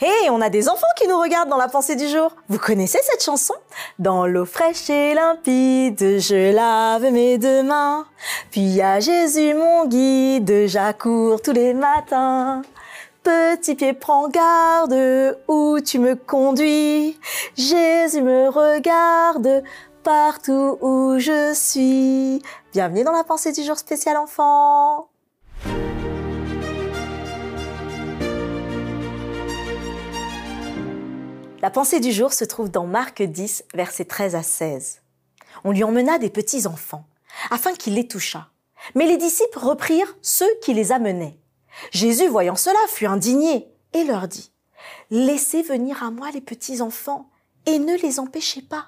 Hé, on a des enfants qui nous regardent dans la pensée du jour. Vous connaissez cette chanson? Dans l'eau fraîche et limpide, je lave mes deux mains. Puis à Jésus mon guide, j'accours tous les matins. Petit pied, prends garde où tu me conduis. Jésus me regarde partout où je suis. Bienvenue dans la pensée du jour spécial enfant. La pensée du jour se trouve dans Marc 10, versets 13 à 16. On lui emmena des petits enfants, afin qu'il les touchât. Mais les disciples reprirent ceux qui les amenaient. Jésus, voyant cela, fut indigné et leur dit, Laissez venir à moi les petits enfants et ne les empêchez pas,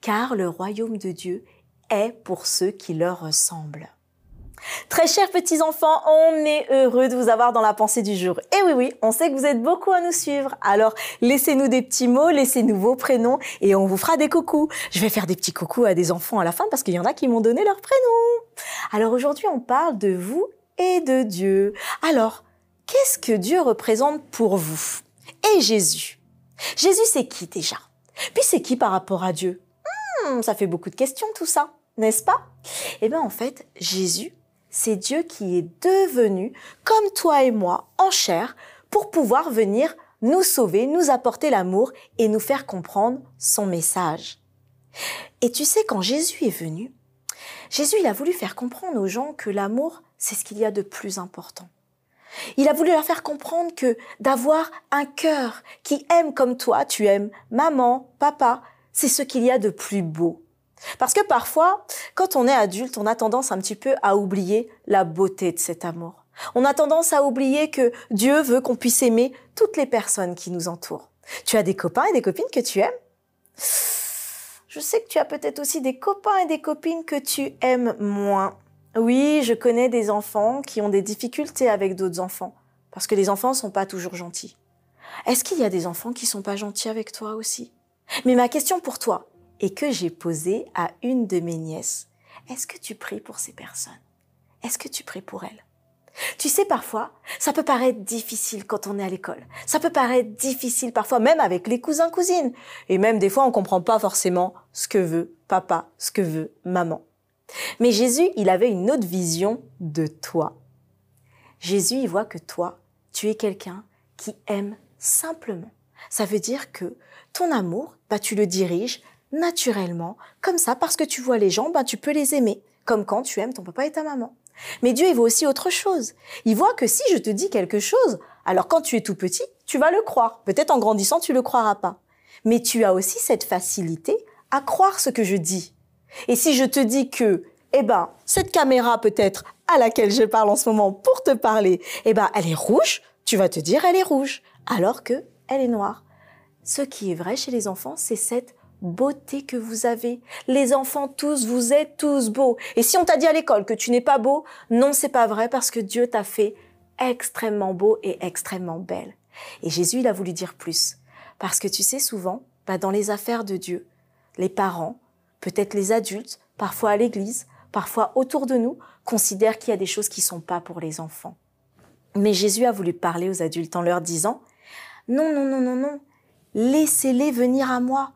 car le royaume de Dieu est pour ceux qui leur ressemblent. Très chers petits enfants, on est heureux de vous avoir dans la pensée du jour. Et oui, oui, on sait que vous êtes beaucoup à nous suivre. Alors, laissez-nous des petits mots, laissez-nous vos prénoms et on vous fera des coucous. Je vais faire des petits coucous à des enfants à la fin parce qu'il y en a qui m'ont donné leur prénom. Alors aujourd'hui, on parle de vous et de Dieu. Alors, qu'est-ce que Dieu représente pour vous? Et Jésus? Jésus, c'est qui déjà? Puis c'est qui par rapport à Dieu? Hmm, Ça fait beaucoup de questions tout ça, n'est-ce pas? Eh bien en fait, Jésus, c'est Dieu qui est devenu comme toi et moi en chair pour pouvoir venir nous sauver, nous apporter l'amour et nous faire comprendre son message. Et tu sais, quand Jésus est venu, Jésus, il a voulu faire comprendre aux gens que l'amour, c'est ce qu'il y a de plus important. Il a voulu leur faire comprendre que d'avoir un cœur qui aime comme toi, tu aimes maman, papa, c'est ce qu'il y a de plus beau. Parce que parfois, quand on est adulte, on a tendance un petit peu à oublier la beauté de cet amour. On a tendance à oublier que Dieu veut qu'on puisse aimer toutes les personnes qui nous entourent. Tu as des copains et des copines que tu aimes? Je sais que tu as peut-être aussi des copains et des copines que tu aimes moins. Oui, je connais des enfants qui ont des difficultés avec d'autres enfants, parce que les enfants ne sont pas toujours gentils. Est-ce qu'il y a des enfants qui sont pas gentils avec toi aussi? Mais ma question pour toi, et que j'ai posé à une de mes nièces. Est-ce que tu pries pour ces personnes? Est-ce que tu pries pour elles? Tu sais, parfois, ça peut paraître difficile quand on est à l'école. Ça peut paraître difficile parfois, même avec les cousins, cousines. Et même des fois, on comprend pas forcément ce que veut papa, ce que veut maman. Mais Jésus, il avait une autre vision de toi. Jésus, il voit que toi, tu es quelqu'un qui aime simplement. Ça veut dire que ton amour, bah, tu le diriges naturellement, comme ça, parce que tu vois les gens, ben, tu peux les aimer, comme quand tu aimes ton papa et ta maman. Mais Dieu, il voit aussi autre chose. Il voit que si je te dis quelque chose, alors quand tu es tout petit, tu vas le croire. Peut-être en grandissant, tu le croiras pas. Mais tu as aussi cette facilité à croire ce que je dis. Et si je te dis que, eh ben, cette caméra peut-être à laquelle je parle en ce moment pour te parler, eh ben, elle est rouge, tu vas te dire elle est rouge, alors que elle est noire. Ce qui est vrai chez les enfants, c'est cette beauté que vous avez. Les enfants tous, vous êtes tous beaux. Et si on t'a dit à l'école que tu n'es pas beau, non, c'est pas vrai parce que Dieu t'a fait extrêmement beau et extrêmement belle. Et Jésus, il a voulu dire plus. Parce que tu sais, souvent, bah, dans les affaires de Dieu, les parents, peut-être les adultes, parfois à l'église, parfois autour de nous, considèrent qu'il y a des choses qui sont pas pour les enfants. Mais Jésus a voulu parler aux adultes en leur disant, non, non, non, non, non, laissez-les venir à moi.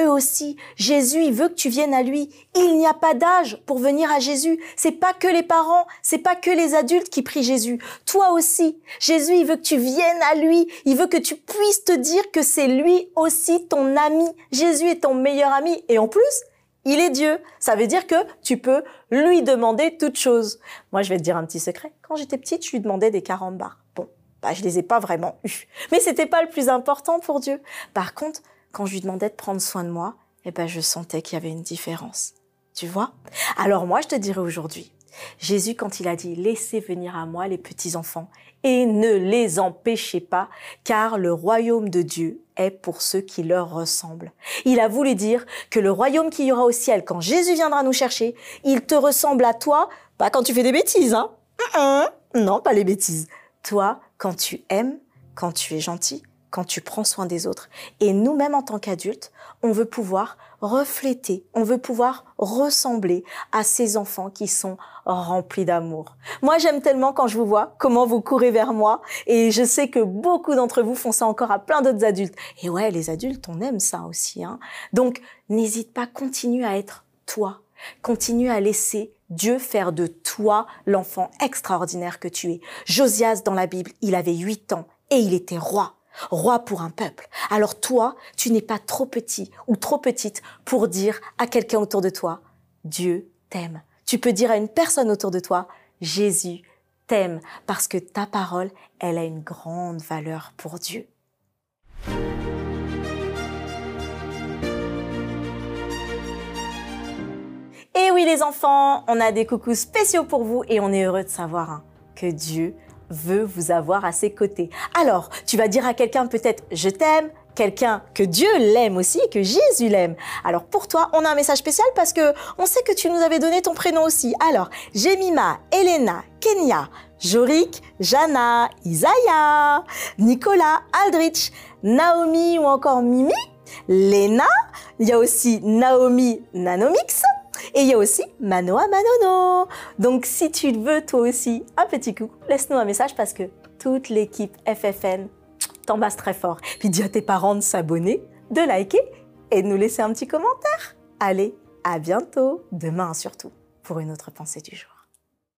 Eux aussi, Jésus, il veut que tu viennes à lui. Il n'y a pas d'âge pour venir à Jésus. C'est pas que les parents, c'est pas que les adultes qui prient Jésus. Toi aussi, Jésus, il veut que tu viennes à lui. Il veut que tu puisses te dire que c'est lui aussi ton ami. Jésus est ton meilleur ami. Et en plus, il est Dieu. Ça veut dire que tu peux lui demander toutes choses. Moi, je vais te dire un petit secret. Quand j'étais petite, je lui demandais des 40 bars. Bon, bah, je les ai pas vraiment eus. Mais c'était pas le plus important pour Dieu. Par contre, quand je lui demandais de prendre soin de moi, eh ben, je sentais qu'il y avait une différence. Tu vois? Alors moi, je te dirais aujourd'hui, Jésus, quand il a dit laissez venir à moi les petits enfants et ne les empêchez pas, car le royaume de Dieu est pour ceux qui leur ressemblent. Il a voulu dire que le royaume qu'il y aura au ciel, quand Jésus viendra nous chercher, il te ressemble à toi, pas quand tu fais des bêtises, hein? Non, pas les bêtises. Toi, quand tu aimes, quand tu es gentil, quand tu prends soin des autres. Et nous-mêmes, en tant qu'adultes, on veut pouvoir refléter, on veut pouvoir ressembler à ces enfants qui sont remplis d'amour. Moi, j'aime tellement quand je vous vois comment vous courez vers moi et je sais que beaucoup d'entre vous font ça encore à plein d'autres adultes. Et ouais, les adultes, on aime ça aussi. Hein. Donc, n'hésite pas, continue à être toi. Continue à laisser Dieu faire de toi l'enfant extraordinaire que tu es. Josias dans la Bible, il avait huit ans et il était roi roi pour un peuple. Alors toi, tu n'es pas trop petit ou trop petite pour dire à quelqu'un autour de toi, Dieu t'aime. Tu peux dire à une personne autour de toi, Jésus t'aime, parce que ta parole, elle a une grande valeur pour Dieu. Et oui les enfants, on a des coucous spéciaux pour vous et on est heureux de savoir hein, que Dieu veut vous avoir à ses côtés. Alors, tu vas dire à quelqu'un peut-être je t'aime, quelqu'un que Dieu l'aime aussi, que Jésus l'aime. Alors pour toi, on a un message spécial parce que on sait que tu nous avais donné ton prénom aussi. Alors, Jemima, Elena, Kenya, Jorik, Jana, Isaiah, Nicolas, Aldrich, Naomi ou encore Mimi, Lena, il y a aussi Naomi Nanomix, et il y a aussi Manoa Manono. Donc si tu veux toi aussi un petit coup, laisse-nous un message parce que toute l'équipe FFN t'embrasse très fort. Puis dis à tes parents de s'abonner, de liker et de nous laisser un petit commentaire. Allez, à bientôt, demain surtout, pour une autre pensée du jour.